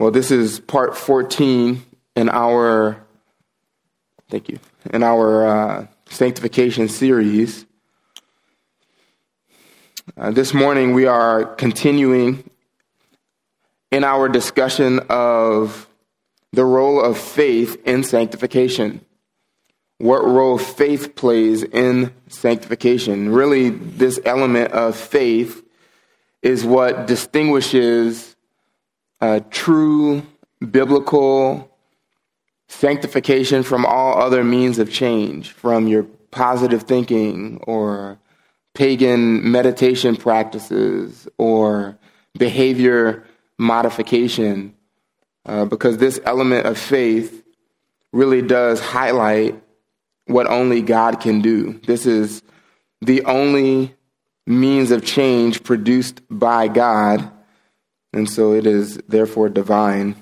Well, this is part 14 in our, thank you, in our uh, sanctification series. Uh, this morning we are continuing in our discussion of the role of faith in sanctification. What role faith plays in sanctification. Really, this element of faith is what distinguishes uh, true biblical sanctification from all other means of change, from your positive thinking or pagan meditation practices or behavior modification, uh, because this element of faith really does highlight what only God can do. This is the only means of change produced by God and so it is therefore divine.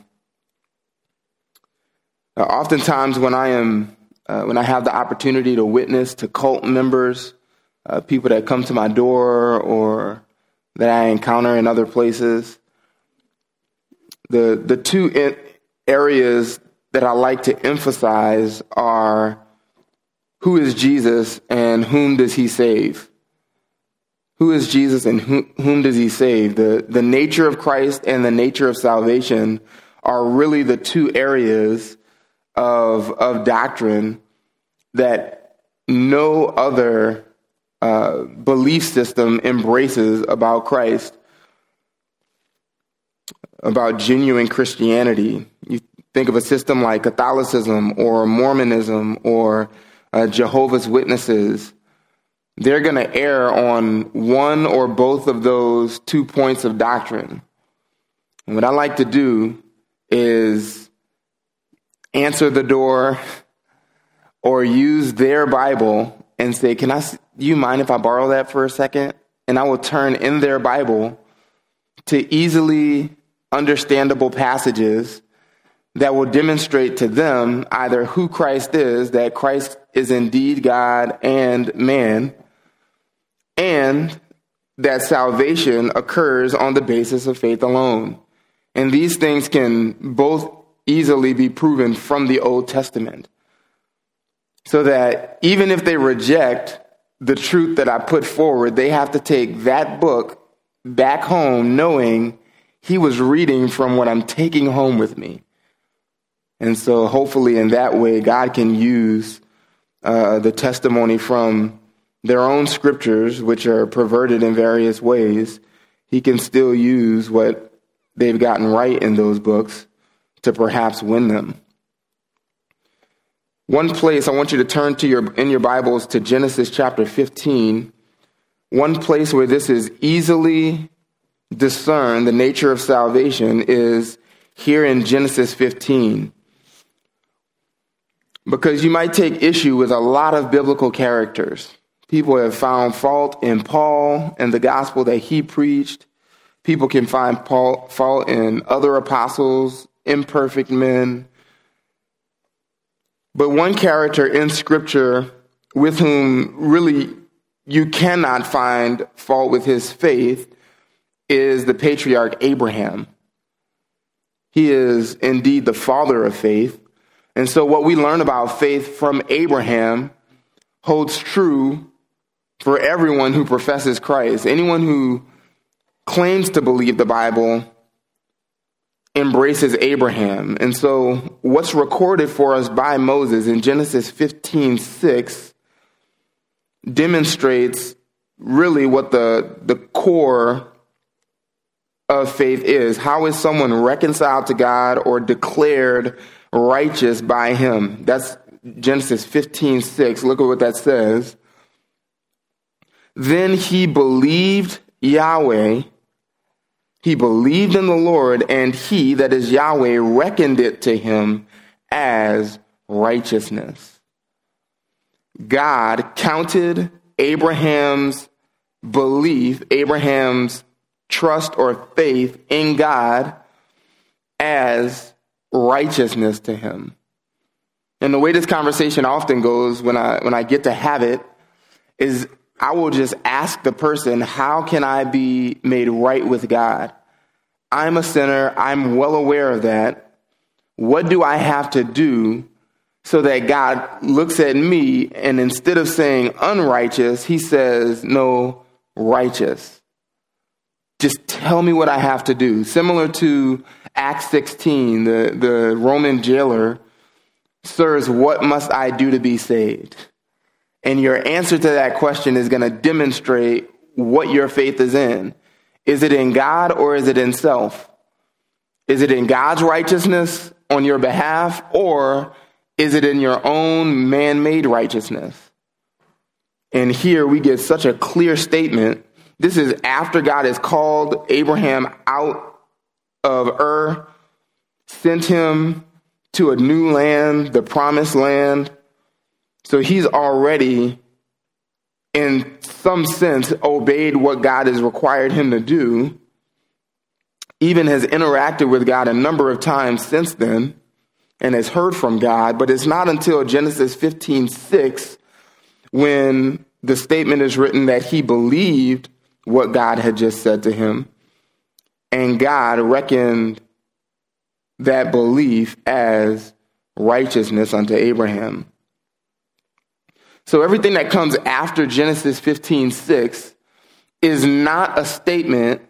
Uh, oftentimes, when I am uh, when I have the opportunity to witness to cult members, uh, people that come to my door or that I encounter in other places, the the two areas that I like to emphasize are who is Jesus and whom does he save? Who is Jesus and whom, whom does he save? The, the nature of Christ and the nature of salvation are really the two areas of, of doctrine that no other uh, belief system embraces about Christ, about genuine Christianity. You think of a system like Catholicism or Mormonism or uh, Jehovah's Witnesses they're going to err on one or both of those two points of doctrine. And what I like to do is answer the door or use their Bible and say, Can I, you mind if I borrow that for a second? And I will turn in their Bible to easily understandable passages that will demonstrate to them either who Christ is, that Christ is indeed God and man, and that salvation occurs on the basis of faith alone. And these things can both easily be proven from the Old Testament. So that even if they reject the truth that I put forward, they have to take that book back home knowing he was reading from what I'm taking home with me. And so hopefully in that way, God can use uh, the testimony from their own scriptures, which are perverted in various ways, he can still use what they've gotten right in those books to perhaps win them. One place I want you to turn to your in your Bibles to Genesis chapter 15. One place where this is easily discerned, the nature of salvation, is here in Genesis 15. Because you might take issue with a lot of biblical characters. People have found fault in Paul and the gospel that he preached. People can find Paul, fault in other apostles, imperfect men. But one character in Scripture with whom really you cannot find fault with his faith is the patriarch Abraham. He is indeed the father of faith. And so, what we learn about faith from Abraham holds true for everyone who professes Christ. Anyone who claims to believe the Bible embraces Abraham. And so what's recorded for us by Moses in Genesis 15, 6 demonstrates really what the, the core of faith is. How is someone reconciled to God or declared righteous by him? That's Genesis 15, 6. Look at what that says. Then he believed Yahweh. He believed in the Lord, and he, that is Yahweh, reckoned it to him as righteousness. God counted Abraham's belief, Abraham's trust or faith in God as righteousness to him. And the way this conversation often goes when I when I get to have it is I will just ask the person, How can I be made right with God? I'm a sinner. I'm well aware of that. What do I have to do so that God looks at me and instead of saying unrighteous, he says, no, righteous. Just tell me what I have to do. Similar to Acts 16, the, the Roman jailer, Sirs, what must I do to be saved? And your answer to that question is going to demonstrate what your faith is in. Is it in God or is it in self? Is it in God's righteousness on your behalf or is it in your own man made righteousness? And here we get such a clear statement. This is after God has called Abraham out of Ur, sent him to a new land, the promised land. So he's already, in some sense, obeyed what God has required him to do, even has interacted with God a number of times since then and has heard from God, but it's not until Genesis 15 6 when the statement is written that he believed what God had just said to him, and God reckoned that belief as righteousness unto Abraham. So everything that comes after Genesis 15 6 is not a statement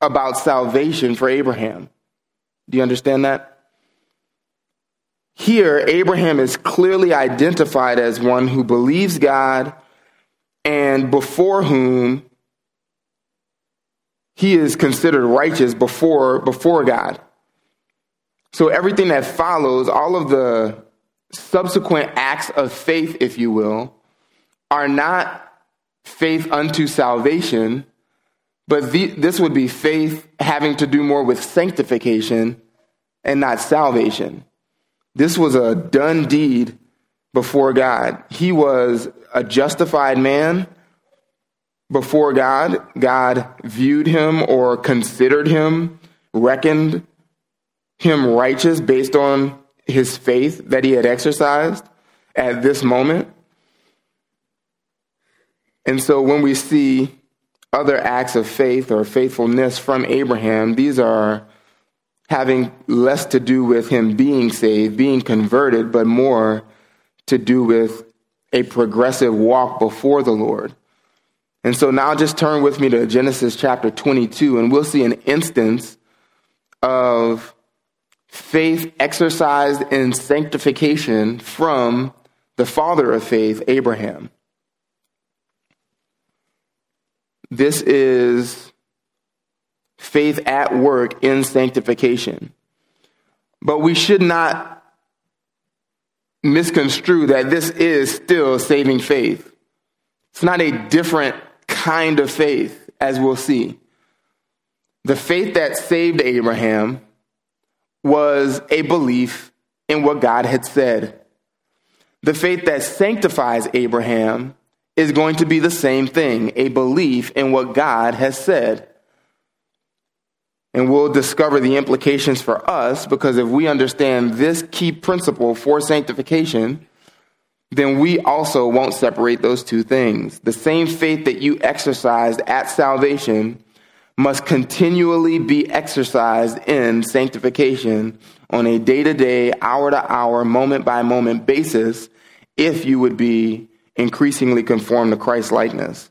about salvation for Abraham. Do you understand that? Here, Abraham is clearly identified as one who believes God and before whom he is considered righteous before, before God. So everything that follows, all of the subsequent acts of faith, if you will, are not faith unto salvation, but the, this would be faith having to do more with sanctification and not salvation. This was a done deed before God. He was a justified man before God. God viewed him or considered him, reckoned him righteous based on his faith that he had exercised at this moment. And so when we see other acts of faith or faithfulness from Abraham, these are having less to do with him being saved, being converted, but more to do with a progressive walk before the Lord. And so now just turn with me to Genesis chapter 22, and we'll see an instance of faith exercised in sanctification from the father of faith, Abraham. This is faith at work in sanctification. But we should not misconstrue that this is still saving faith. It's not a different kind of faith, as we'll see. The faith that saved Abraham was a belief in what God had said. The faith that sanctifies Abraham is going to be the same thing a belief in what God has said. And we'll discover the implications for us because if we understand this key principle for sanctification, then we also won't separate those two things. The same faith that you exercised at salvation must continually be exercised in sanctification on a day to day, hour to hour, moment by moment basis if you would be increasingly conformed to Christ likeness.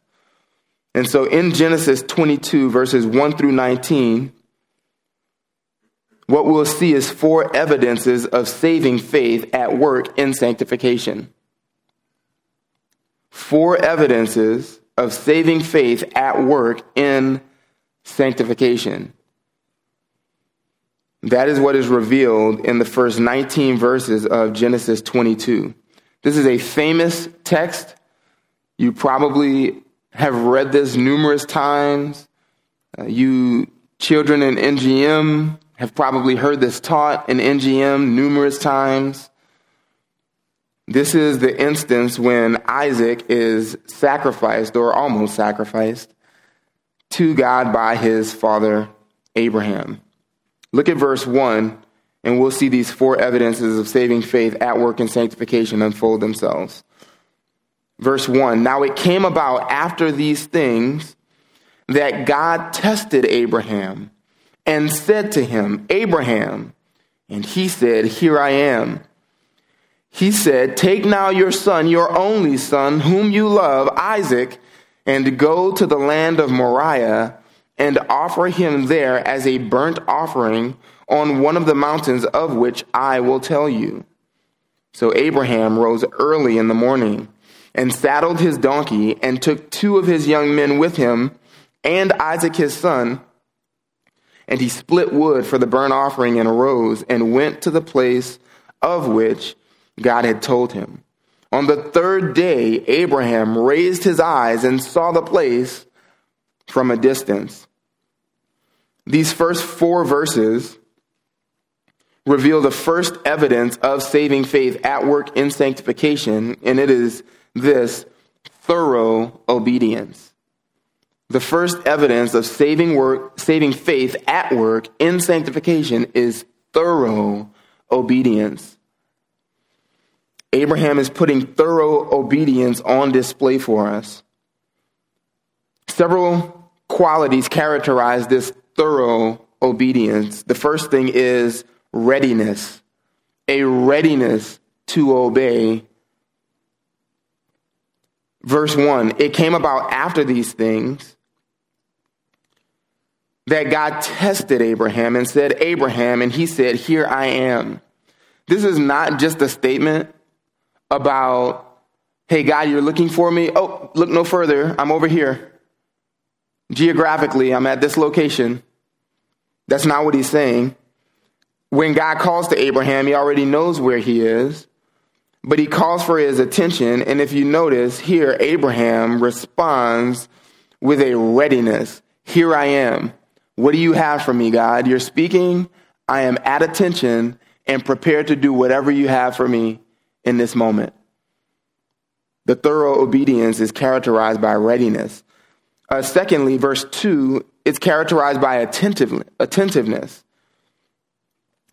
And so in Genesis 22, verses 1 through 19, what we'll see is four evidences of saving faith at work in sanctification. Four evidences of saving faith at work in sanctification. That is what is revealed in the first 19 verses of Genesis 22. This is a famous text. You probably have read this numerous times. Uh, you children in NGM have probably heard this taught in NGM numerous times. This is the instance when Isaac is sacrificed or almost sacrificed to God by his father Abraham. Look at verse 1, and we'll see these four evidences of saving faith at work in sanctification unfold themselves. Verse 1 Now it came about after these things that God tested Abraham and said to him, Abraham. And he said, Here I am. He said, Take now your son, your only son, whom you love, Isaac, and go to the land of Moriah and offer him there as a burnt offering on one of the mountains of which I will tell you. So Abraham rose early in the morning and saddled his donkey and took two of his young men with him and Isaac his son. And he split wood for the burnt offering and arose and went to the place of which God had told him. On the third day, Abraham raised his eyes and saw the place from a distance. These first four verses reveal the first evidence of saving faith at work in sanctification, and it is this thorough obedience. The first evidence of saving work, saving faith at work in sanctification is thorough obedience. Abraham is putting thorough obedience on display for us. Several qualities characterize this thorough obedience. The first thing is readiness, a readiness to obey. Verse 1 It came about after these things that God tested Abraham and said, Abraham, and he said, Here I am. This is not just a statement about, hey, God, you're looking for me. Oh, look no further. I'm over here. Geographically, I'm at this location. That's not what he's saying. When God calls to Abraham, he already knows where he is, but he calls for his attention. And if you notice here, Abraham responds with a readiness. Here I am. What do you have for me, God? You're speaking. I am at attention and prepared to do whatever you have for me in this moment. The thorough obedience is characterized by readiness. Uh, secondly, verse 2, it's characterized by attentiveness.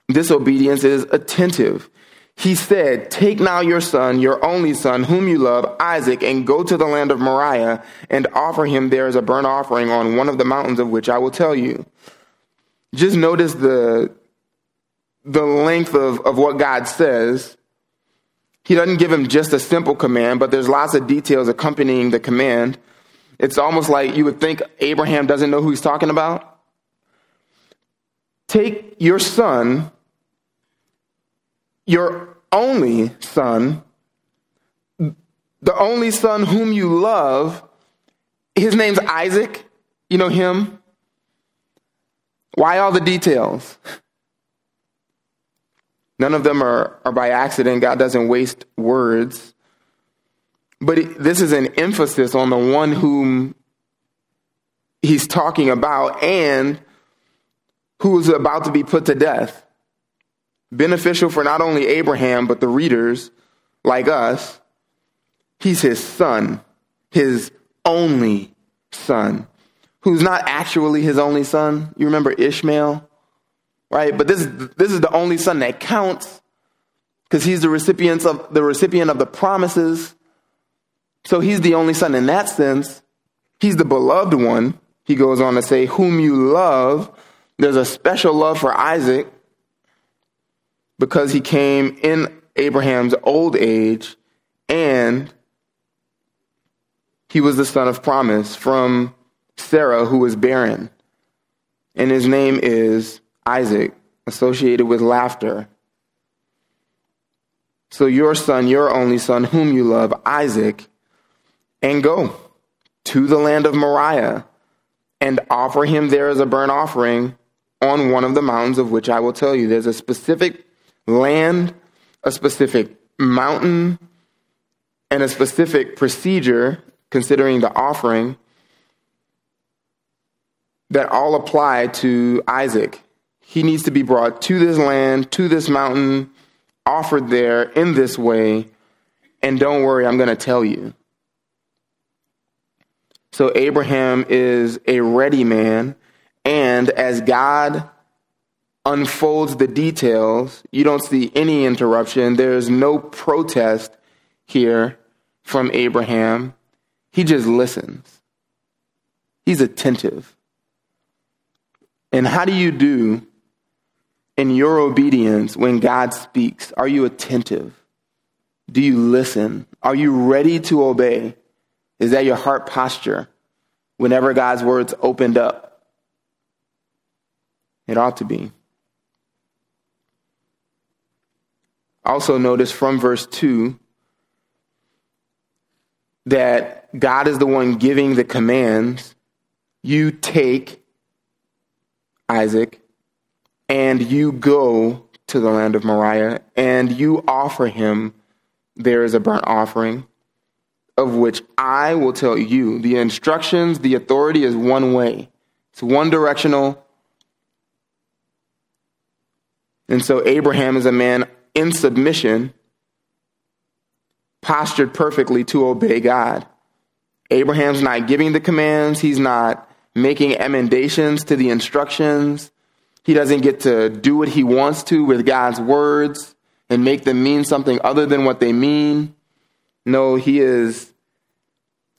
This obedience is attentive. He said, Take now your son, your only son, whom you love, Isaac, and go to the land of Moriah and offer him there as a burnt offering on one of the mountains of which I will tell you. Just notice the, the length of, of what God says he doesn't give him just a simple command, but there's lots of details accompanying the command. It's almost like you would think Abraham doesn't know who he's talking about. Take your son, your only son, the only son whom you love. His name's Isaac. You know him? Why all the details? None of them are, are by accident. God doesn't waste words. But it, this is an emphasis on the one whom he's talking about and who is about to be put to death. Beneficial for not only Abraham, but the readers like us. He's his son, his only son, who's not actually his only son. You remember Ishmael? Right? But this, this is the only son that counts because he's the recipient of the recipient of the promises. So he's the only son in that sense. He's the beloved one. He goes on to say, whom you love. There's a special love for Isaac because he came in Abraham's old age and he was the son of promise from Sarah, who was barren. And his name is Isaac, associated with laughter. So your son, your only son, whom you love, Isaac, and go to the land of Moriah and offer him there as a burnt offering on one of the mountains of which I will tell you. There's a specific land, a specific mountain, and a specific procedure considering the offering that all apply to Isaac. He needs to be brought to this land, to this mountain, offered there in this way. And don't worry, I'm going to tell you. So Abraham is a ready man. And as God unfolds the details, you don't see any interruption. There's no protest here from Abraham. He just listens. He's attentive. And how do you do in your obedience when God speaks? Are you attentive? Do you listen? Are you ready to obey? Is that your heart posture whenever God's words opened up? It ought to be. Also, notice from verse 2 that God is the one giving the commands. You take Isaac and you go to the land of Moriah and you offer him there is a burnt offering of which I will tell you. The instructions, the authority is one way. It's one directional. And so Abraham is a man in submission, postured perfectly to obey God. Abraham's not giving the commands, he's not making emendations to the instructions. He doesn't get to do what he wants to with God's words and make them mean something other than what they mean. No, he is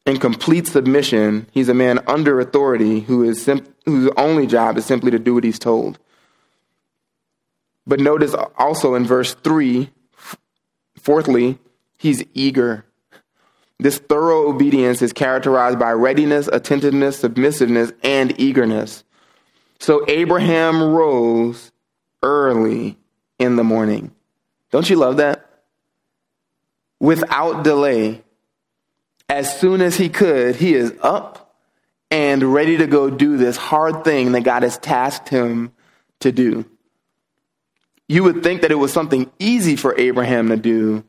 in complete submission. He's a man under authority who is sim- whose only job is simply to do what he's told. But notice also in verse 3, fourthly, he's eager. This thorough obedience is characterized by readiness, attentiveness, submissiveness, and eagerness. So Abraham rose early in the morning. Don't you love that? Without delay, as soon as he could, he is up and ready to go do this hard thing that God has tasked him to do. You would think that it was something easy for Abraham to do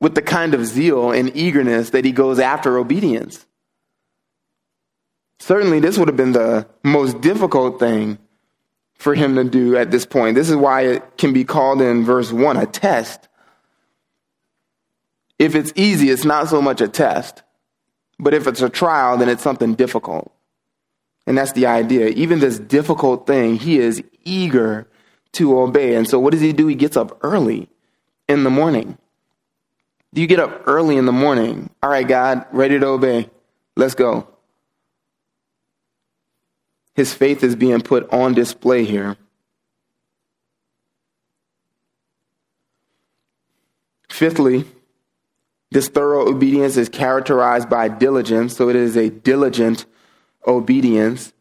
with the kind of zeal and eagerness that he goes after obedience. Certainly, this would have been the most difficult thing for him to do at this point. This is why it can be called in verse 1 a test. If it's easy, it's not so much a test. But if it's a trial, then it's something difficult. And that's the idea. Even this difficult thing, he is eager to obey. And so what does he do? He gets up early in the morning. Do you get up early in the morning? All right, God, ready to obey. Let's go. His faith is being put on display here. Fifthly, this thorough obedience is characterized by diligence, so it is a diligent obedience.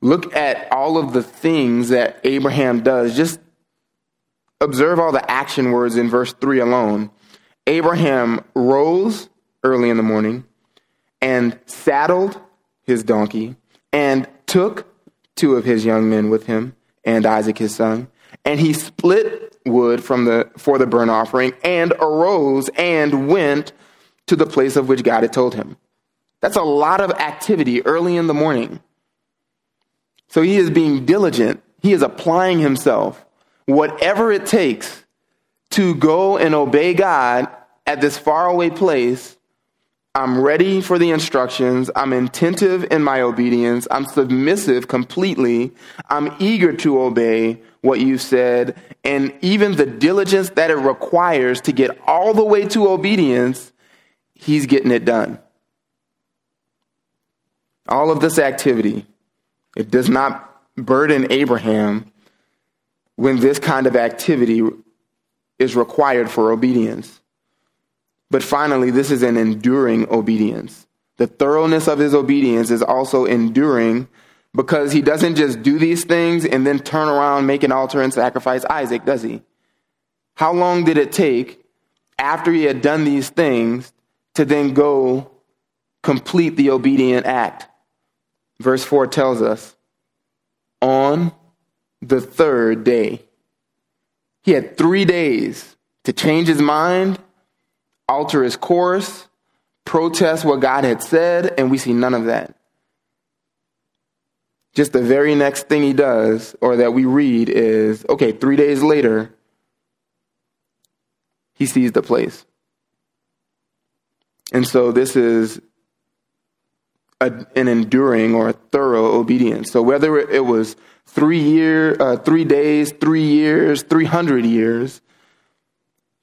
Look at all of the things that Abraham does. Just observe all the action words in verse 3 alone. Abraham rose early in the morning and saddled his donkey and took two of his young men with him and Isaac his son. And he split wood from the, for the burnt offering and arose and went to the place of which God had told him. That's a lot of activity early in the morning. So he is being diligent. He is applying himself, whatever it takes to go and obey God at this faraway place. I'm ready for the instructions. I'm attentive in my obedience. I'm submissive completely. I'm eager to obey what you said. And even the diligence that it requires to get all the way to obedience, he's getting it done. All of this activity it does not burden Abraham when this kind of activity is required for obedience. But finally, this is an enduring obedience. The thoroughness of his obedience is also enduring because he doesn't just do these things and then turn around, make an altar, and sacrifice Isaac, does he? How long did it take after he had done these things to then go complete the obedient act? Verse 4 tells us on the third day. He had three days to change his mind, alter his course, protest what God had said, and we see none of that. Just the very next thing he does, or that we read, is okay, three days later, he sees the place. And so this is a, an enduring or a thorough obedience. So whether it was three year, uh, three days, three years, three hundred years,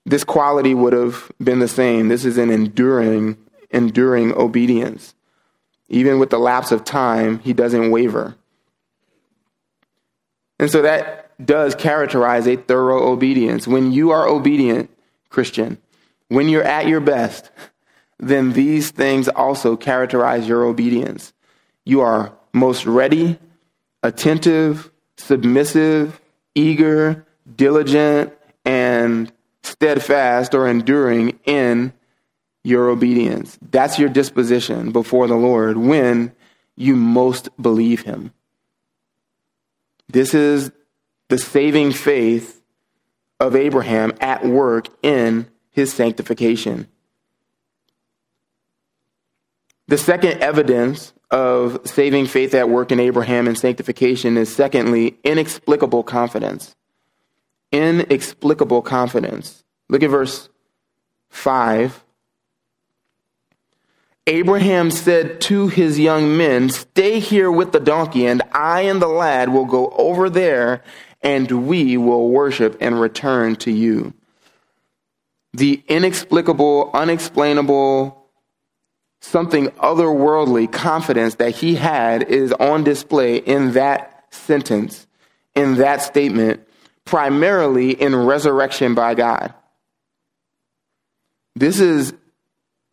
this quality would have been the same. This is an enduring, enduring obedience. Even with the lapse of time, he doesn't waver. And so that does characterize a thorough obedience. When you are obedient, Christian, when you're at your best, then these things also characterize your obedience. You are most ready, attentive, submissive, eager, diligent, and steadfast or enduring in your obedience. That's your disposition before the Lord when you most believe Him. This is the saving faith of Abraham at work in his sanctification. The second evidence of saving faith at work in Abraham and sanctification is, secondly, inexplicable confidence. Inexplicable confidence. Look at verse 5. Abraham said to his young men, Stay here with the donkey, and I and the lad will go over there, and we will worship and return to you. The inexplicable, unexplainable, something otherworldly confidence that he had is on display in that sentence, in that statement, primarily in resurrection by God. This is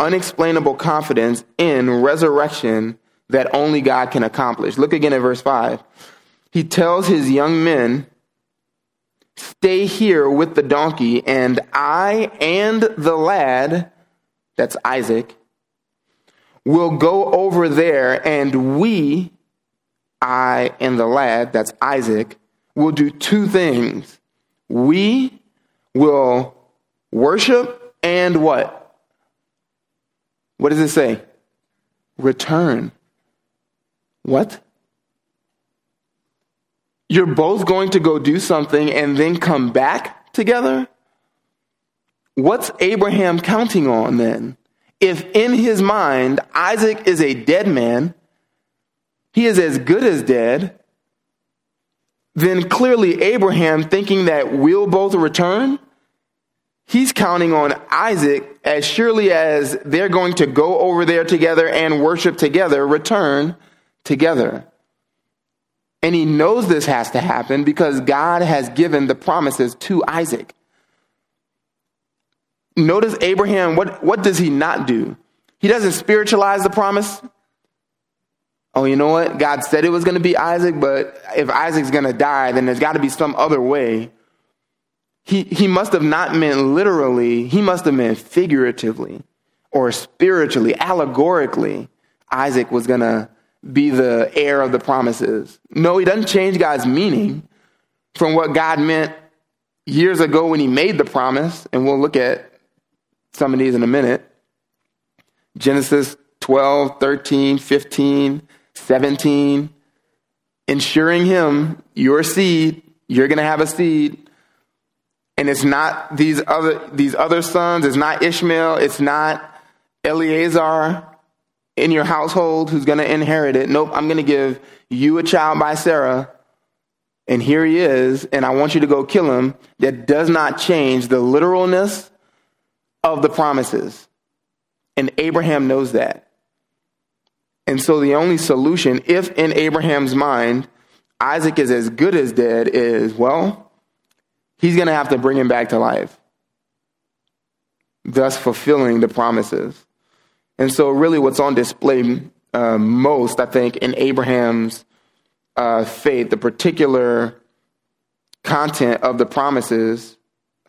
unexplainable confidence in resurrection that only God can accomplish. Look again at verse 5. He tells his young men, Stay here with the donkey, and I and the lad, that's Isaac, will go over there, and we, I and the lad, that's Isaac, will do two things. We will worship and what? What does it say? Return. What? You're both going to go do something and then come back together? What's Abraham counting on then? If in his mind Isaac is a dead man, he is as good as dead, then clearly Abraham, thinking that we'll both return, he's counting on Isaac as surely as they're going to go over there together and worship together, return together. And he knows this has to happen because God has given the promises to Isaac. Notice Abraham, what, what does he not do? He doesn't spiritualize the promise. Oh, you know what? God said it was going to be Isaac, but if Isaac's going to die, then there's got to be some other way he, he must have not meant literally, he must have meant figuratively or spiritually, allegorically. Isaac was going to be the heir of the promises. No, he doesn't change God's meaning from what God meant years ago when he made the promise. And we'll look at some of these in a minute. Genesis 12, 13, 15, 17. Ensuring him, your seed, you're going to have a seed and it's not these other these other sons it's not ishmael it's not eleazar in your household who's going to inherit it. Nope i'm going to give you a child by sarah and here he is and i want you to go kill him. That does not change the literalness of the promises. And abraham knows that. And so the only solution if in abraham's mind isaac is as good as dead is well he's going to have to bring him back to life, thus fulfilling the promises. And so, really, what's on display uh, most, I think, in Abraham's uh, faith, the particular content of the promises,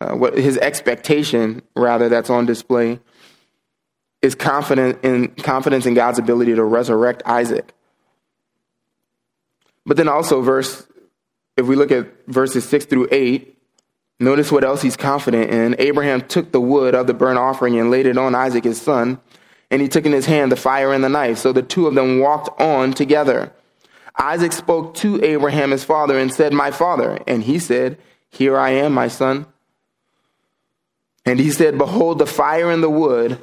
uh, what his expectation, rather, that's on display, is confident in confidence in God's ability to resurrect Isaac. But then also, verse, if we look at verses six through eight, Notice what else he's confident in. Abraham took the wood of the burnt offering and laid it on Isaac his son, and he took in his hand the fire and the knife. So the two of them walked on together. Isaac spoke to Abraham his father and said, My father. And he said, Here I am, my son. And he said, Behold the fire and the wood,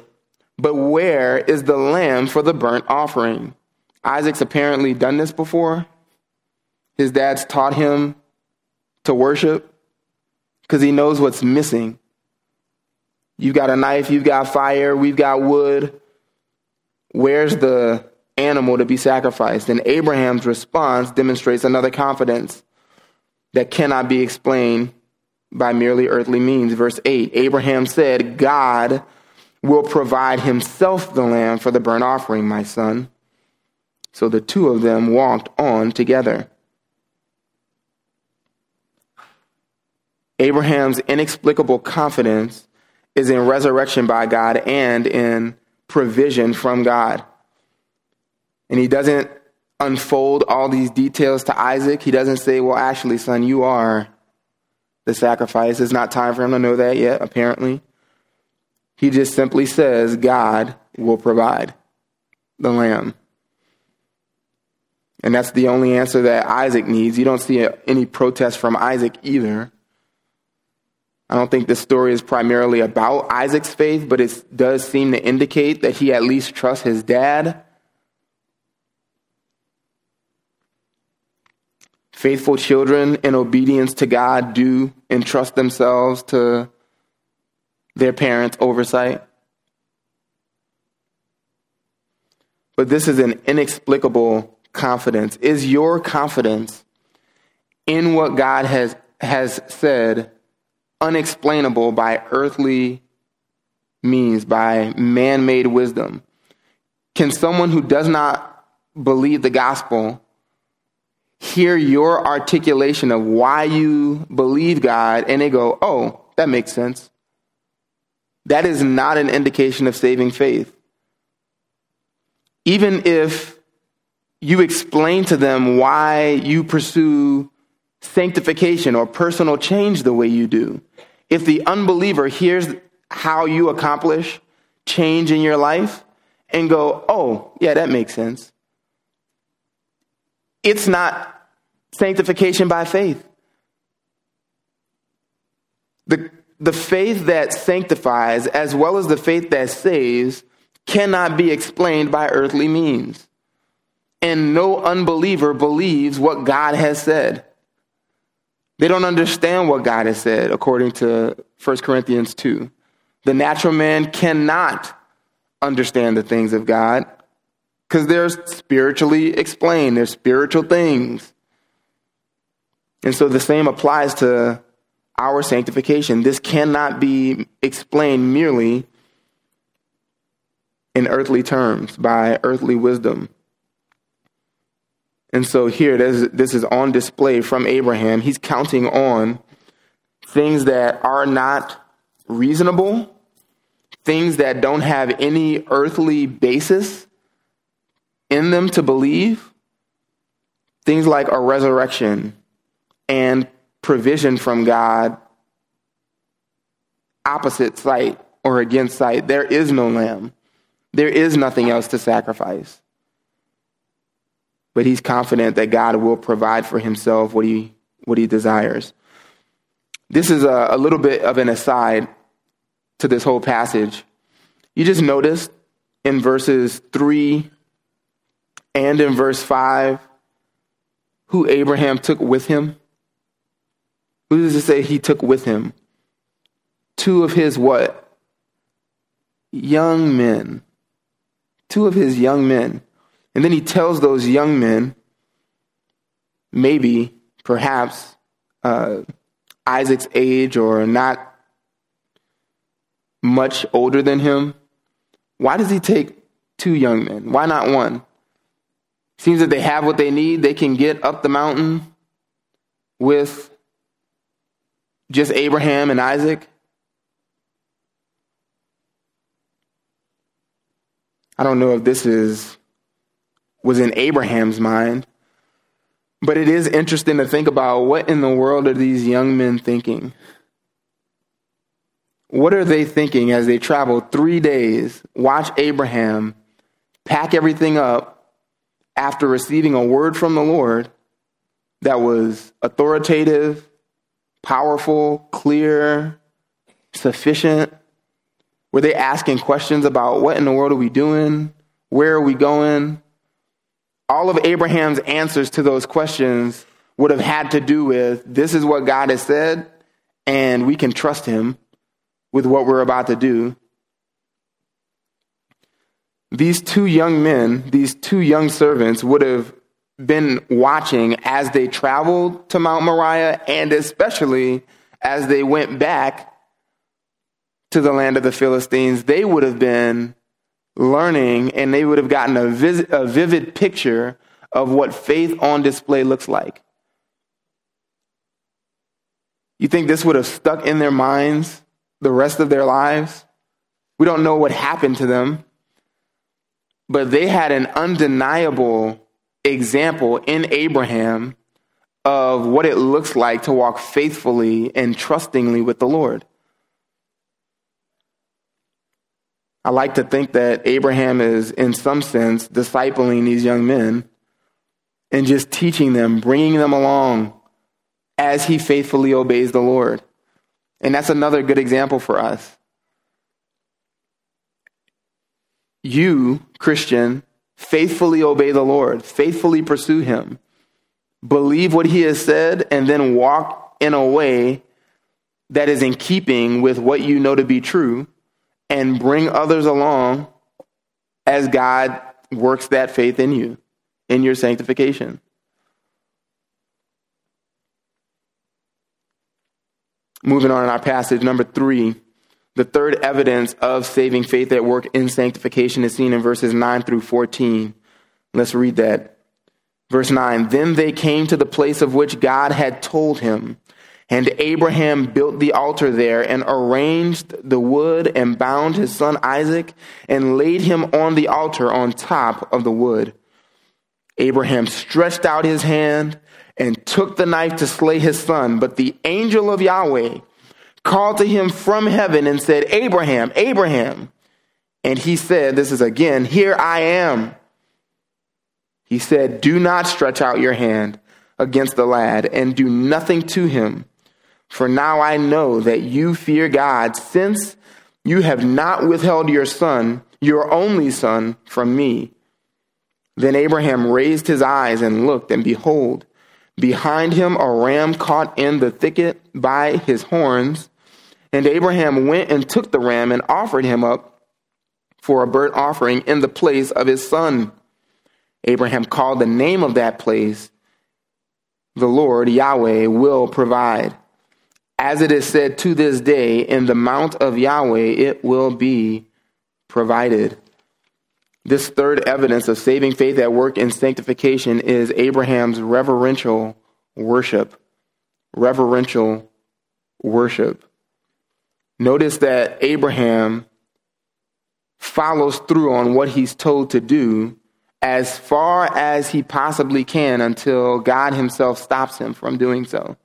but where is the lamb for the burnt offering? Isaac's apparently done this before. His dad's taught him to worship because he knows what's missing. You've got a knife, you've got fire, we've got wood. Where's the animal to be sacrificed? And Abraham's response demonstrates another confidence. that cannot be explained by merely earthly means. Verse 8 Abraham said, God will provide himself the lamb for the burnt offering, my son. So the two of them walked on together. Abraham's inexplicable confidence is in resurrection by God and in provision from God. And he doesn't unfold all these details to Isaac. He doesn't say, Well, actually, son, you are the sacrifice. It's not time for him to know that yet, apparently. He just simply says, God will provide the lamb. And that's the only answer that Isaac needs. You don't see any protest from Isaac either. I don't think this story is primarily about Isaac's faith, but it does seem to indicate that he at least trusts his dad. Faithful children in obedience to God do entrust themselves to their parents' oversight. But this is an inexplicable confidence. Is your confidence in what God has, has said unexplainable by earthly means, by man made wisdom? Can someone who does not believe the gospel hear your articulation of why you believe God and they go, oh, that makes sense? That is not an indication of saving faith. Even if you explain to them why you pursue sanctification or personal change the way you do, if the unbeliever hears how you accomplish change in your life and go, oh, yeah, that makes sense. It's not sanctification by faith. The, the faith that sanctifies, as well as the faith that saves, cannot be explained by earthly means. And no unbeliever believes what God has said. They don't understand what God has said, according to 1 Corinthians 2. The natural man cannot understand the things of God because they're spiritually explained, they're spiritual things. And so the same applies to our sanctification. This cannot be explained merely in earthly terms by earthly wisdom. And so here, this is on display from Abraham. He's counting on things that are not reasonable, things that don't have any earthly basis in them to believe, things like a resurrection and provision from God, opposite sight or against sight. There is no lamb, there is nothing else to sacrifice but he's confident that God will provide for himself what he, what he desires. This is a, a little bit of an aside to this whole passage. You just notice in verses 3 and in verse 5 who Abraham took with him. Who does it say he took with him? Two of his what? Young men. Two of his young men. And then he tells those young men, maybe, perhaps, uh, Isaac's age or not much older than him. Why does he take two young men? Why not one? Seems that they have what they need. They can get up the mountain with just Abraham and Isaac. I don't know if this is was in Abraham's mind. But it is interesting to think about what in the world are these young men thinking? What are they thinking as they travel three days, watch Abraham pack everything up after receiving a word from the Lord that was authoritative, powerful, clear, sufficient? Were they asking questions about what in the world are we doing? Where are we going? All of Abraham's answers to those questions would have had to do with this is what God has said, and we can trust him with what we're about to do. These two young men, these two young servants, would have been watching as they traveled to Mount Moriah and especially as they went back to the land of the Philistines, they would have been learning and they would have gotten a, vis- a vivid picture of what faith on display looks like. You think this would have stuck in their minds the rest of their lives? We don't know what happened to them, but they had an undeniable example in Abraham of what it looks like to walk faithfully and trustingly with the Lord. I like to think that Abraham is, in some sense, discipling these young men and just teaching them, bringing them along as he faithfully obeys the Lord. And that's another good example for us. You, Christian, faithfully obey the Lord, faithfully pursue him, believe what he has said, and then walk in a way that is in keeping with what you know to be true, and bring others along as God works that faith in you, in your sanctification. Moving on in our passage, number three, the third evidence of saving faith at work in sanctification is seen in verses 9 through 14. Let's read that. Verse 9 Then they came to the place of which God had told him. And Abraham built the altar there and arranged the wood and bound his son Isaac and laid him on the altar on top of the wood. Abraham stretched out his hand and took the knife to slay his son. But the angel of Yahweh called to him from heaven and said, Abraham, Abraham. And he said, This is again, here I am. He said, Do not stretch out your hand against the lad and do nothing to him. For now I know that you fear God, since you have not withheld your son, your only son, from me. Then Abraham raised his eyes and looked, and behold, Behind him, a ram caught in the thicket by his horns. And Abraham went and took the ram and offered him up for a burnt offering in the place of his son. Abraham called the name of that place, The Lord Yahweh will provide. As it is said to this day, in the mount of Yahweh it will be provided. This third evidence of saving faith at work in sanctification is Abraham's reverential worship. Reverential worship. Notice that Abraham follows through on what he's told to do as far as he possibly can until God himself stops him from doing so.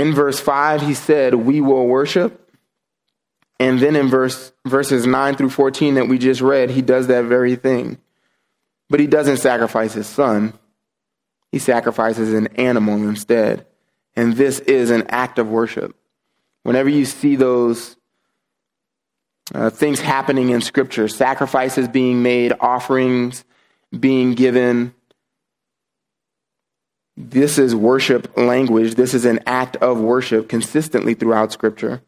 In verse 5, he said, We will worship. And then in verse verses 9 through 14 that we just read, he does that very thing. But he doesn't sacrifice his son. He sacrifices an animal instead. And this is an act of worship. Whenever you see those uh, things happening in Scripture, sacrifices being made, offerings being given, this is worship language. This is an act of worship consistently throughout Scripture.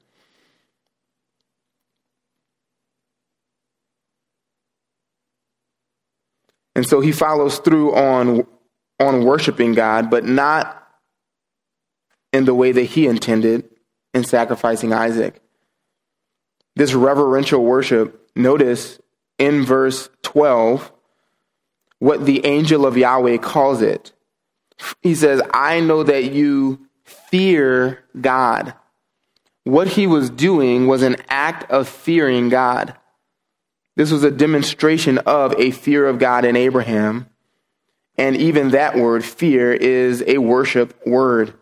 And so he follows through on, on worshiping God, but not in the way that he intended in sacrificing Isaac. This reverential worship, notice in verse 12 what the angel of Yahweh calls it. He says, I know that you fear God. What he was doing was an act of fearing God. This was a demonstration of a fear of God in Abraham. And even that word, fear, is a worship word.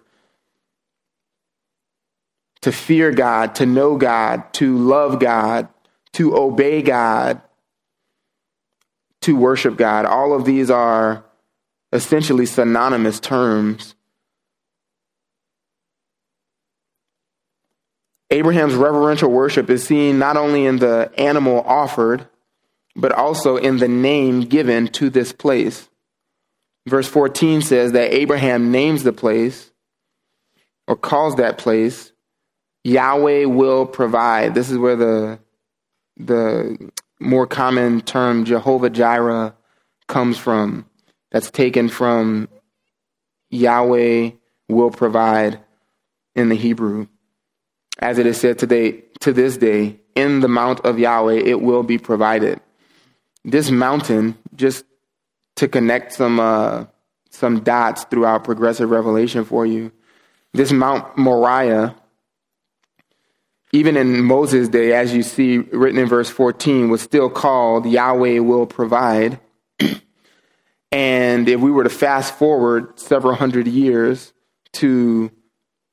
To fear God, to know God, to love God, to obey God, to worship God. All of these are essentially synonymous terms. Abraham's reverential worship is seen not only in the animal offered, but also in the name given to this place. Verse 14 says that Abraham names the place or calls that place Yahweh will provide. This is where the the more common term Jehovah Jireh comes from. That's taken from Yahweh will provide in the Hebrew. As it is said today, to this day, in the mount of Yahweh it will be provided. This mountain, just to connect some uh, some dots throughout progressive revelation for you, this Mount Moriah even in Moses' day, as you see written in verse 14, was still called Yahweh will provide. and if we were to fast forward several hundred years to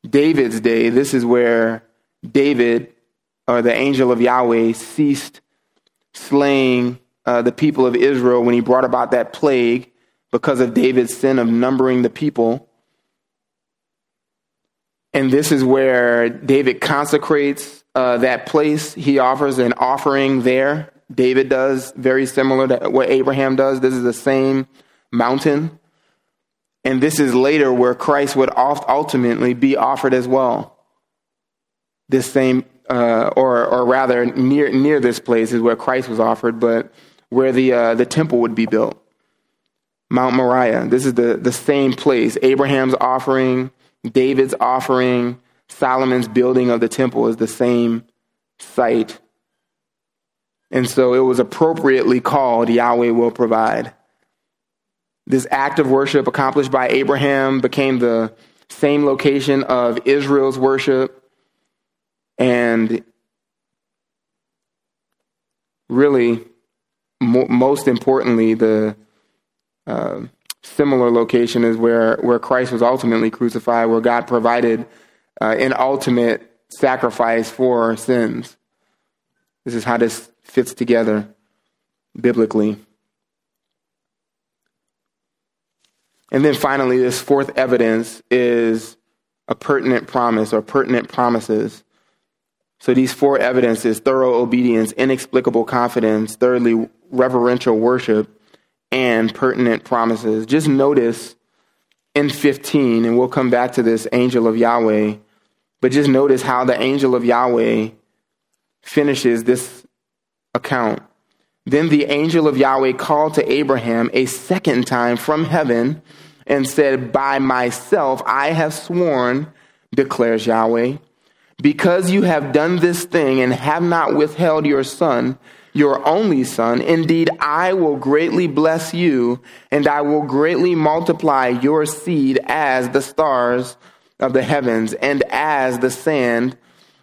David's day, this is where David, or the angel of Yahweh, ceased slaying uh, the people of Israel when he brought about that plague because of David's sin of numbering the people. And this is where David consecrates uh, that place. He offers an offering there. David does, very similar to what Abraham does. This is the same mountain. And this is later where Christ would ultimately be offered as well. This same, uh, or, or rather, near, near this place is where Christ was offered, but where the, uh, the temple would be built. Mount Moriah. This is the, the same place. Abraham's offering, David's offering, Solomon's building of the temple is the same site. And so it was appropriately called Yahweh will provide. This act of worship accomplished by Abraham became the same location of Israel's worship. And really, mo- most importantly, the uh, similar location is where, where Christ was ultimately crucified, where God provided uh, an ultimate sacrifice for our sins. This is how this fits together biblically. And then finally, this fourth evidence is a pertinent promise or pertinent promises. So these four evidences thorough obedience, inexplicable confidence, thirdly, reverential worship, and pertinent promises. Just notice in 15, and we'll come back to this angel of Yahweh, but just notice how the angel of Yahweh finishes this account. Then the angel of Yahweh called to Abraham a second time from heaven and said, By myself I have sworn, declares Yahweh, because you have done this thing and have not withheld your son, your only son. Indeed, I will greatly bless you, and I will greatly multiply your seed as the stars of the heavens and as the sand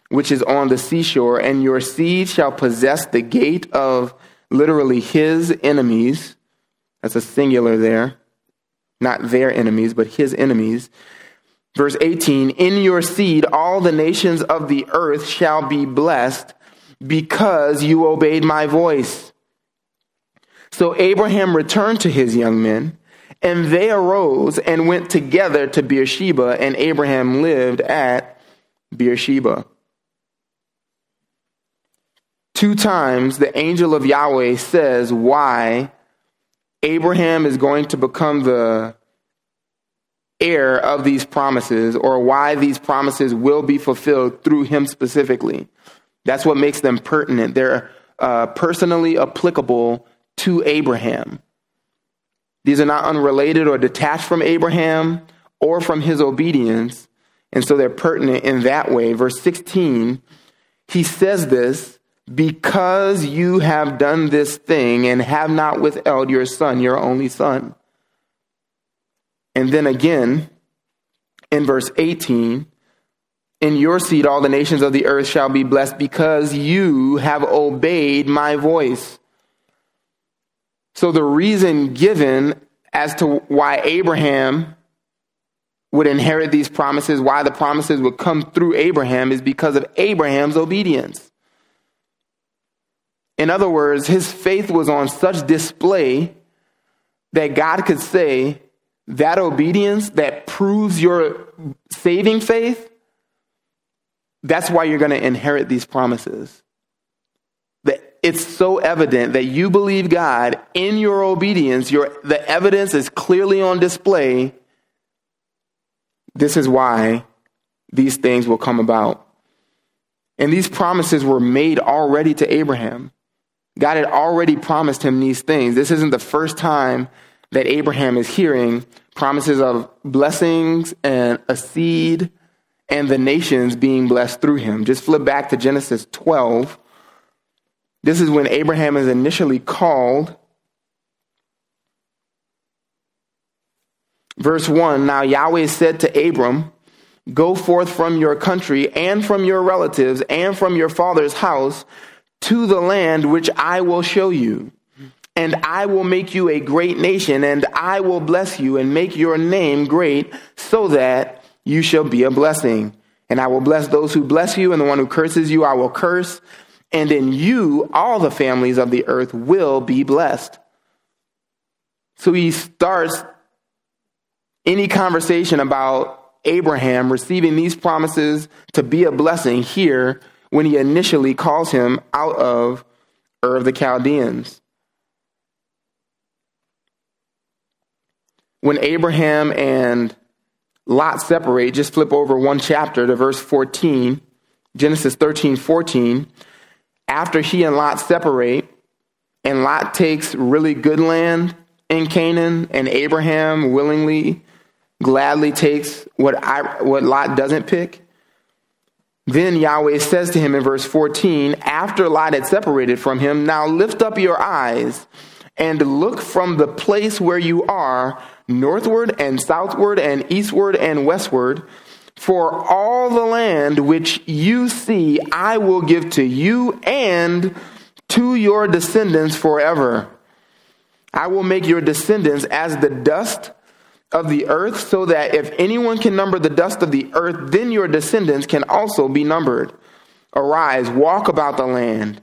which is on the seashore, and your seed shall possess the gate of literally his enemies. That's a singular there. Not their enemies, but his enemies. Verse 18 In your seed, all the nations of the earth shall be blessed because you obeyed my voice. So Abraham returned to his young men, and they arose and went together to Beersheba, and Abraham lived at Beersheba. Two times the angel of Yahweh says why Abraham is going to become the heir of these promises, or why these promises will be fulfilled through him specifically. That's what makes them pertinent. They're uh, personally applicable to Abraham. These are not unrelated or detached from Abraham or from his obedience. And so they're pertinent in that way. Verse 16, he says this because you have done this thing and have not withheld your son, your only son. And then again, in verse 18, in your seed, all the nations of the earth shall be blessed because you have obeyed my voice. So, the reason given as to why Abraham would inherit these promises, why the promises would come through Abraham, is because of Abraham's obedience. In other words, his faith was on such display that God could say, that obedience that proves your saving faith that's why you're going to inherit these promises. That it's so evident that you believe God in your obedience, your, the evidence is clearly on display. This is why these things will come about. And these promises were made already to Abraham. God had already promised him these things. This isn't the first time that Abraham is hearing promises of blessings and a seed and the nations being blessed through him. Just flip back to Genesis 12. This is when Abraham is initially called. Verse 1 Now Yahweh said to Abram, Go forth from your country and from your relatives and from your father's house to the land which I will show you. And I will make you a great nation, and I will bless you and make your name great, so that you shall be a blessing. And I will bless those who bless you, and the one who curses you I will curse. And in you all the families of the earth will be blessed. So he starts any conversation about Abraham receiving these promises to be a blessing here when he initially calls him out of Ur of the Chaldeans. When Abraham and Lot separate, just flip over one chapter to verse 14, Genesis 13, 14. After he and Lot separate, and Lot takes really good land in Canaan, and Abraham willingly gladly takes what, I, what Lot doesn't pick. Then Yahweh says to him in verse 14, after Lot had separated from him, Now lift up your eyes and look from the place where you are, northward and southward and eastward and westward. For all the land which you see, I will give to you and to your descendants forever. I will make your descendants as the dust of the earth, so that if anyone can number the dust of the earth, then your descendants can also be numbered. Arise, walk about the land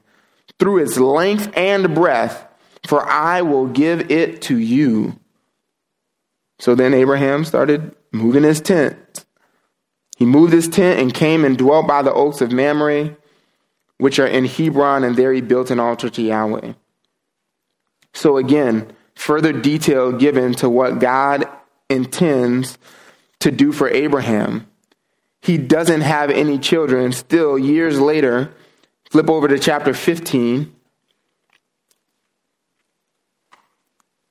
through its length and breadth, for I will give it to you. So then Abraham started moving his tent. He moved his tent and came and dwelt by the oaks of Mamre, which are in Hebron, and there he built an altar to Yahweh. So again, further detail given to what God intends to do for Abraham. He doesn't have any children. Still, years later, flip over to chapter 15.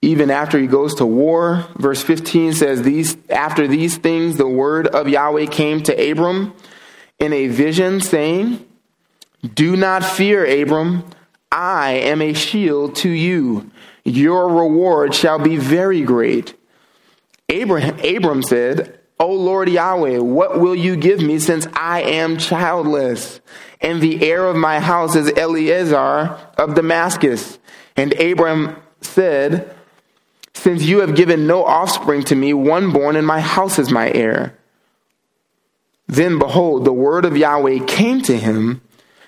Even after he goes to war, verse 15 says, these, After these things, the word of Yahweh came to Abram in a vision, saying, Do not fear, Abram. I am a shield to you. Your reward shall be very great. Abraham, Abram said, O Lord Yahweh, what will you give me since I am childless? And the heir of my house is Eleazar of Damascus. And Abram said, Since you have given no offspring to me, one born in my house is my heir. Then behold, the word of Yahweh came to him,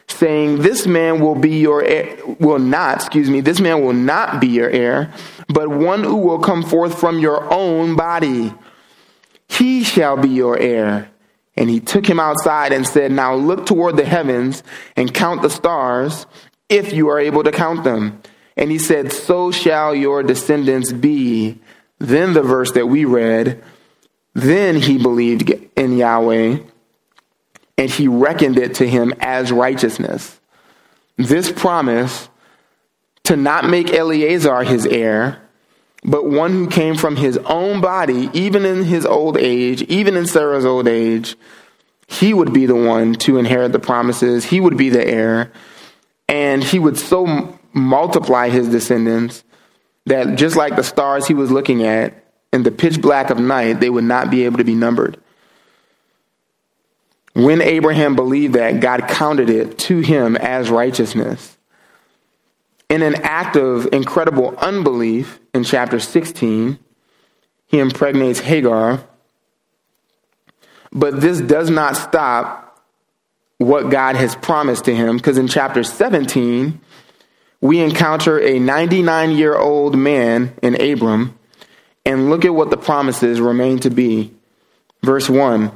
saying, This man will be your heir, will not, excuse me, this man will not be your heir, but one who will come forth from your own body. He shall be your heir. And he took him outside and said, Now look toward the heavens and count the stars, if you are able to count them. And he said, So shall your descendants be. Then the verse that we read, then he believed in Yahweh, and he reckoned it to him as righteousness. This promise to not make Eleazar his heir, but one who came from his own body, even in his old age, even in Sarah's old age, he would be the one to inherit the promises. He would be the heir. And he would so multiply his descendants that just like the stars he was looking at in the pitch black of night, they would not be able to be numbered. When Abraham believed that, God counted it to him as righteousness. In an act of incredible unbelief, in chapter 16, he impregnates Hagar. But this does not stop what God has promised to him, because in chapter 17, we encounter a 99 year old man in Abram, and look at what the promises remain to be. Verse 1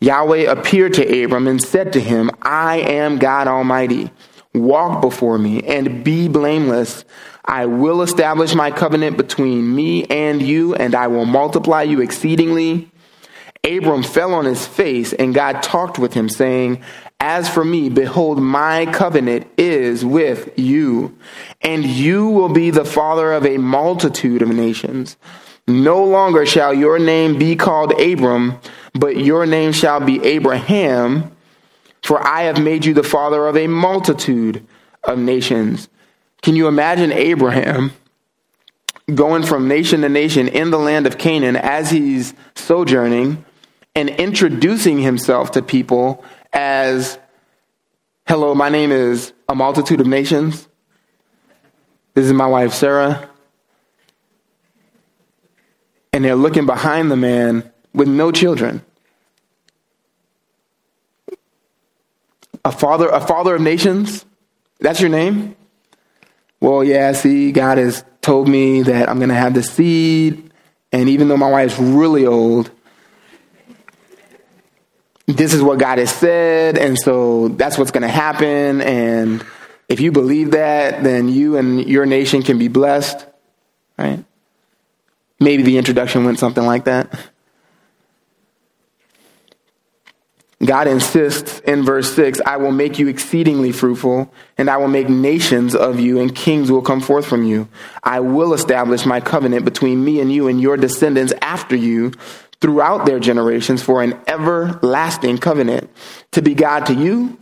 Yahweh appeared to Abram and said to him, I am God Almighty. Walk before me and be blameless. I will establish my covenant between me and you, and I will multiply you exceedingly. Abram fell on his face, and God talked with him, saying, As for me, behold, my covenant is with you, and you will be the father of a multitude of nations. No longer shall your name be called Abram, but your name shall be Abraham, for I have made you the father of a multitude of nations. Can you imagine Abraham going from nation to nation in the land of Canaan as he's sojourning and introducing himself to people as, hello, my name is a multitude of nations. This is my wife, Sarah. And they're looking behind the man with no children. A father, a father of nations? That's your name? Well, yeah, see, God has told me that I'm going to have the seed. And even though my wife's really old, this is what God has said. And so that's what's going to happen. And if you believe that, then you and your nation can be blessed, right? Maybe the introduction went something like that. God insists in verse 6 I will make you exceedingly fruitful, and I will make nations of you, and kings will come forth from you. I will establish my covenant between me and you and your descendants after you throughout their generations for an everlasting covenant to be God to you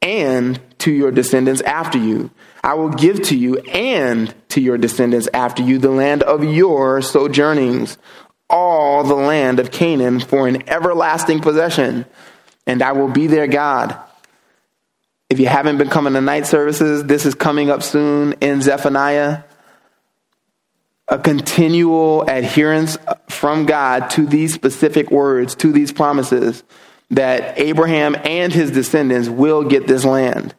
and to your descendants after you. I will give to you and to your descendants after you the land of your sojournings, all the land of Canaan for an everlasting possession and I will be their God. If you haven't been coming to night services, this is coming up soon in Zephaniah. A continual adherence from God to these specific words, to these promises, that Abraham and his descendants will get this land.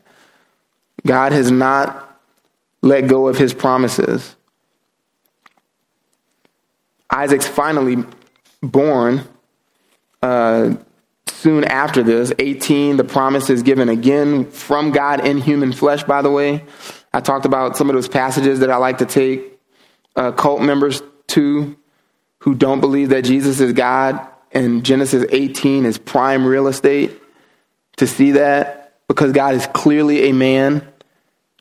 God has not let go of his promises. Isaac's finally born. Uh, soon after this, 18, the promise is given again from God in human flesh, by the way. I talked about some of those passages that I like to take uh, cult members to who don't believe that Jesus is God. And Genesis 18 is prime real estate to see that because God is clearly a man,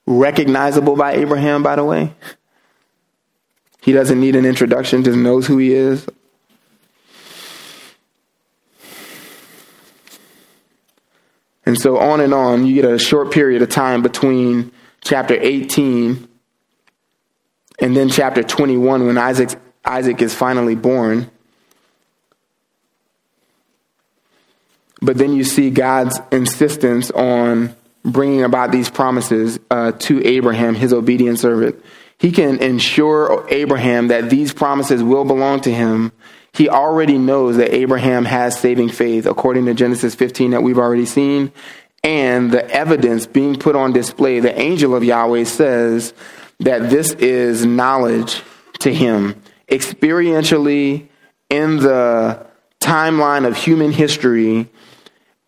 recognizable by Abraham, by the way. He doesn't need an introduction, just knows who he is. And so on and on, you get a short period of time between chapter 18 and then chapter 21 when Isaac, Isaac is finally born. But then you see God's insistence on bringing about these promises uh, to Abraham, his obedient servant. He can ensure Abraham that these promises will belong to him he already knows that Abraham has saving faith, according to Genesis 15 that we've already seen. And the evidence being put on display, the angel of Yahweh says that this is knowledge to him. Experientially, in the timeline of human history,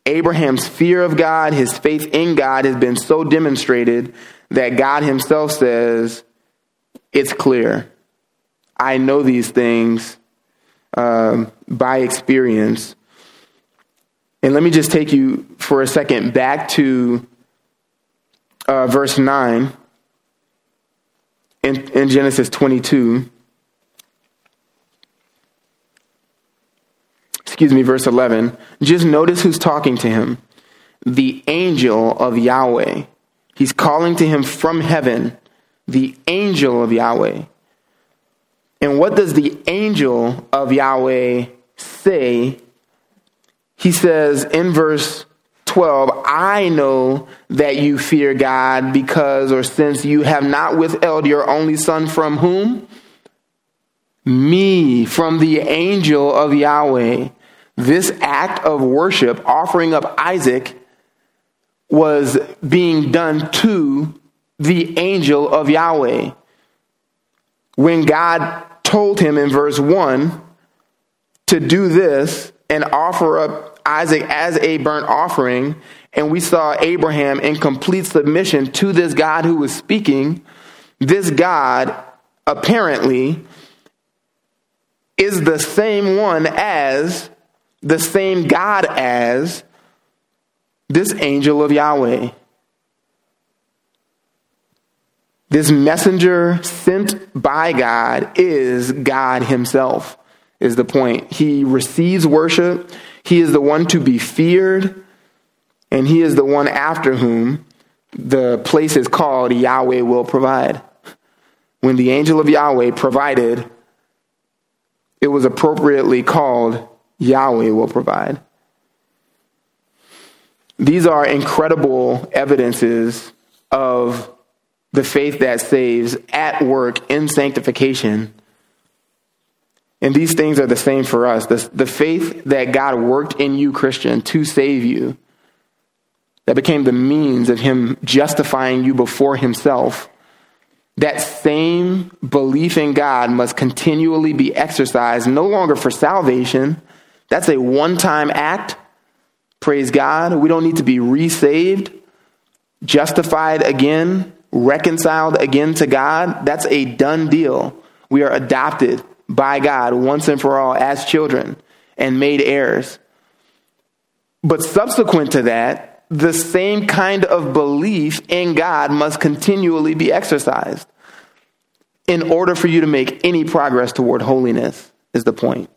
Abraham's fear of God, his faith in God has been so demonstrated that God himself says, It's clear. I know these things um, by experience. And let me just take you for a second back to uh, verse 9 in, in Genesis 22. Excuse me, verse 11. Just notice who's talking to him the angel of Yahweh. He's calling to him from heaven, the angel of Yahweh. And what does the angel of Yahweh say? He says in verse 12, I know that you fear God because or since you have not withheld your only son from whom? Me, from the angel of Yahweh. This act of worship, offering up Isaac, was being done to the angel of Yahweh. When God told him in verse 1 to do this and offer up Isaac as a burnt offering. And we saw Abraham in complete submission to this God who was speaking. This God apparently is the same one as the same God as this angel of Yahweh. This messenger sent by God is God Himself, is the point. He receives worship. He is the one to be feared, and He is the one after whom the place is called Yahweh will provide. When the angel of Yahweh provided, it was appropriately called Yahweh will provide. These are incredible evidences of the faith that saves at work in sanctification. And these things are the same for us. The, the faith that God worked in you, Christian, to save you, that became the means of Him justifying you before Himself, that same belief in God must continually be exercised, no longer for salvation. That's a one time act. Praise God. We don't need to be resaved, justified again reconciled again to God, that's a done deal. We are adopted by God once and for all as children and made heirs. But subsequent to that, the same kind of belief in God must continually be exercised in order for you to make any progress toward holiness, is the point.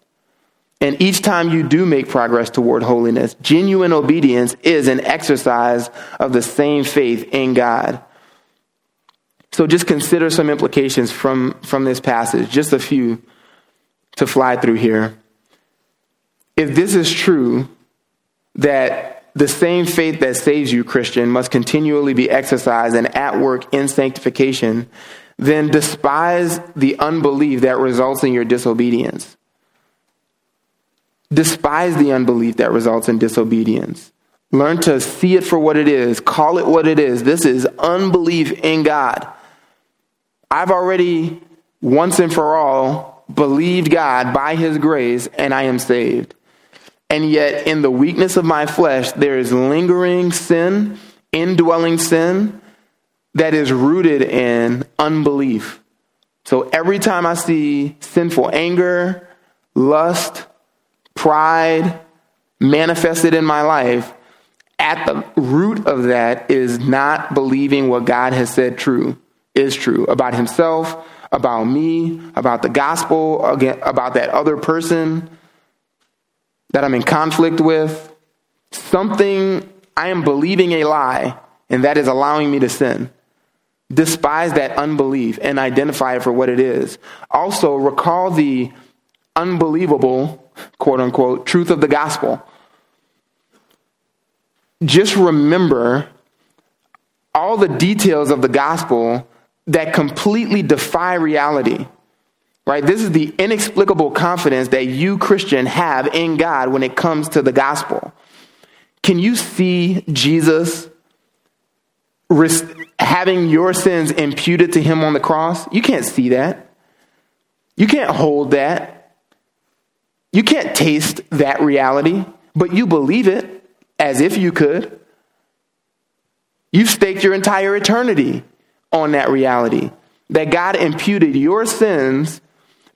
And each time you do make progress toward holiness, genuine obedience is an exercise of the same faith in God. So just consider some implications from, from this passage, just a few to fly through here. If this is true, that the same faith that saves you, Christian, must continually be exercised and at work in sanctification, then despise the unbelief that results in your disobedience. Despise the unbelief that results in disobedience. Learn to see it for what it is, call it what it is. This is unbelief in God. I've already once and for all believed God by his grace and I am saved. And yet, in the weakness of my flesh, there is lingering sin, indwelling sin that is rooted in unbelief. So every time I see sinful anger, lust, pride manifested in my life, at the root of that is not believing what God has said true is true about himself, about me, about the gospel, about that other person that I'm in conflict with. Something, I am believing a lie, and that is allowing me to sin. Despise that unbelief and identify it for what it is. Also, recall the unbelievable, quote unquote, truth of the gospel. Just remember all the details of the gospel that completely defy reality. Right? This is the inexplicable confidence that you, Christian, have in God when it comes to the gospel. Can you see Jesus having your sins imputed to him on the cross? You can't see that. You can't hold that. You can't taste that reality, but you believe it as if you could. You've staked your entire eternity on that reality that God imputed your sins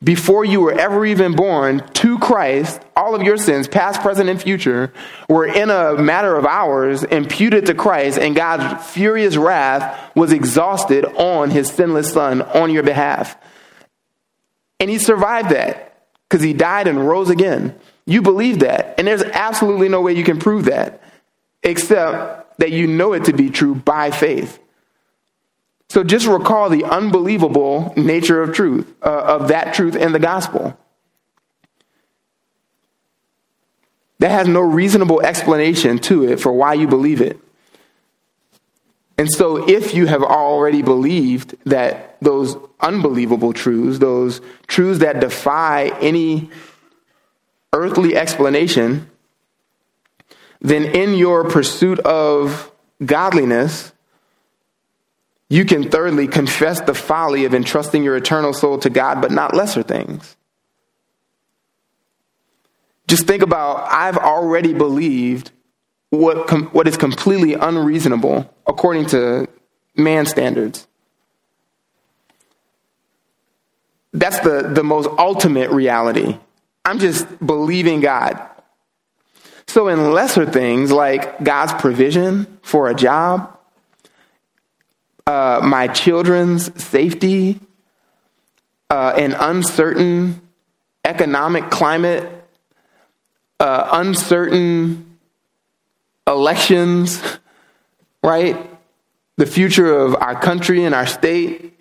before you were ever even born to Christ, all of your sins, past, present, and future, were in a matter of hours imputed to Christ, and God's furious wrath was exhausted on his sinless son on your behalf. And he survived that because he died and rose again. You believe that, and there's absolutely no way you can prove that except that you know it to be true by faith. So just recall the unbelievable nature of truth, uh, of that truth in the gospel. That has no reasonable explanation to it for why you believe it. And so, if you have already believed that those unbelievable truths, those truths that defy any earthly explanation, then in your pursuit of godliness, you can thirdly confess the folly of entrusting your eternal soul to God, but not lesser things. Just think about I've already believed what, com- what is completely unreasonable according to man standards. That's the, the most ultimate reality. I'm just believing God. So, in lesser things like God's provision for a job, uh, my children's safety, uh, an uncertain economic climate, uh, uncertain elections, right? The future of our country and our state.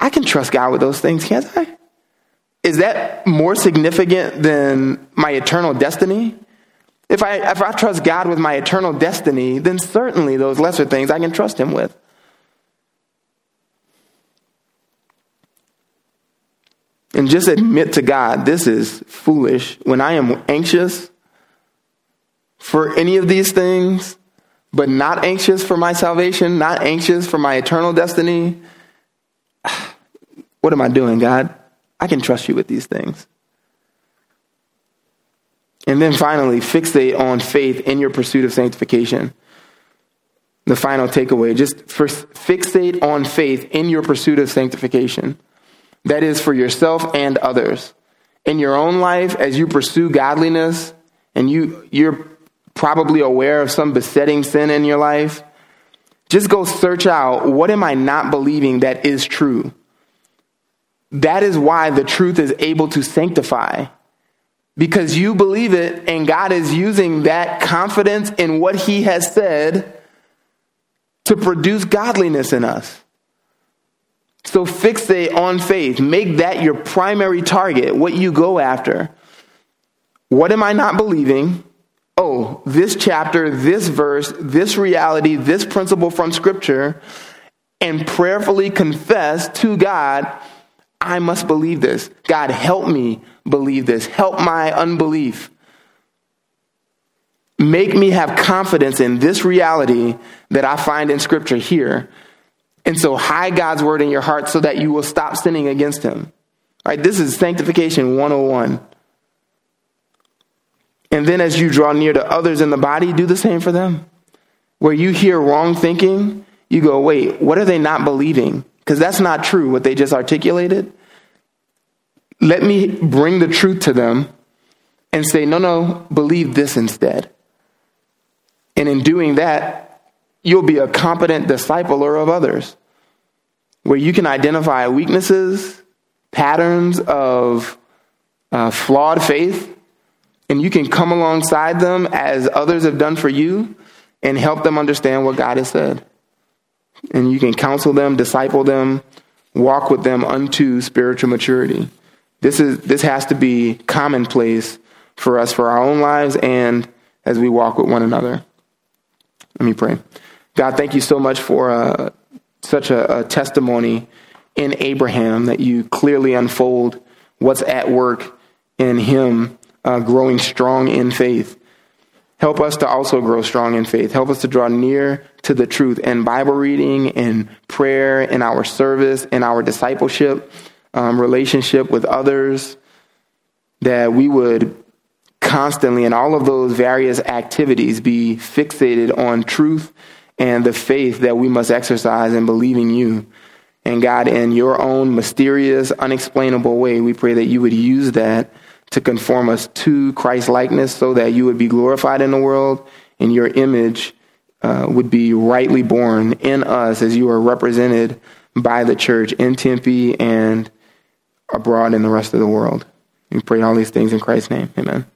I can trust God with those things, can't I? Is that more significant than my eternal destiny? If I, if I trust God with my eternal destiny, then certainly those lesser things I can trust Him with. And just admit to God, this is foolish. When I am anxious for any of these things, but not anxious for my salvation, not anxious for my eternal destiny, what am I doing, God? I can trust you with these things. And then finally, fixate on faith in your pursuit of sanctification. The final takeaway just fixate on faith in your pursuit of sanctification. That is for yourself and others. In your own life, as you pursue godliness, and you, you're probably aware of some besetting sin in your life, just go search out what am I not believing that is true? That is why the truth is able to sanctify because you believe it and God is using that confidence in what He has said to produce godliness in us. So fixate on faith. Make that your primary target, what you go after. What am I not believing? Oh, this chapter, this verse, this reality, this principle from Scripture, and prayerfully confess to God I must believe this. God, help me believe this. Help my unbelief. Make me have confidence in this reality that I find in Scripture here. And so hide God's word in your heart so that you will stop sinning against Him. Right? This is sanctification 101. And then as you draw near to others in the body, do the same for them. Where you hear wrong thinking, you go, wait, what are they not believing? Because that's not true what they just articulated. Let me bring the truth to them and say, no, no, believe this instead. And in doing that, you'll be a competent discipler of others, where you can identify weaknesses, patterns of uh, flawed faith, and you can come alongside them as others have done for you and help them understand what God has said and you can counsel them, disciple them, walk with them unto spiritual maturity. This is this has to be commonplace for us for our own lives and as we walk with one another. Let me pray. God, thank you so much for uh, such a, a testimony in Abraham that you clearly unfold what's at work in him uh, growing strong in faith. Help us to also grow strong in faith. Help us to draw near to the truth in Bible reading, in prayer, in our service, in our discipleship, um, relationship with others, that we would constantly in all of those various activities be fixated on truth and the faith that we must exercise in believing you. And God, in your own mysterious, unexplainable way, we pray that you would use that to conform us to Christ likeness so that you would be glorified in the world and your image uh, would be rightly borne in us as you are represented by the church in Tempe and abroad in the rest of the world. We pray all these things in Christ's name. Amen.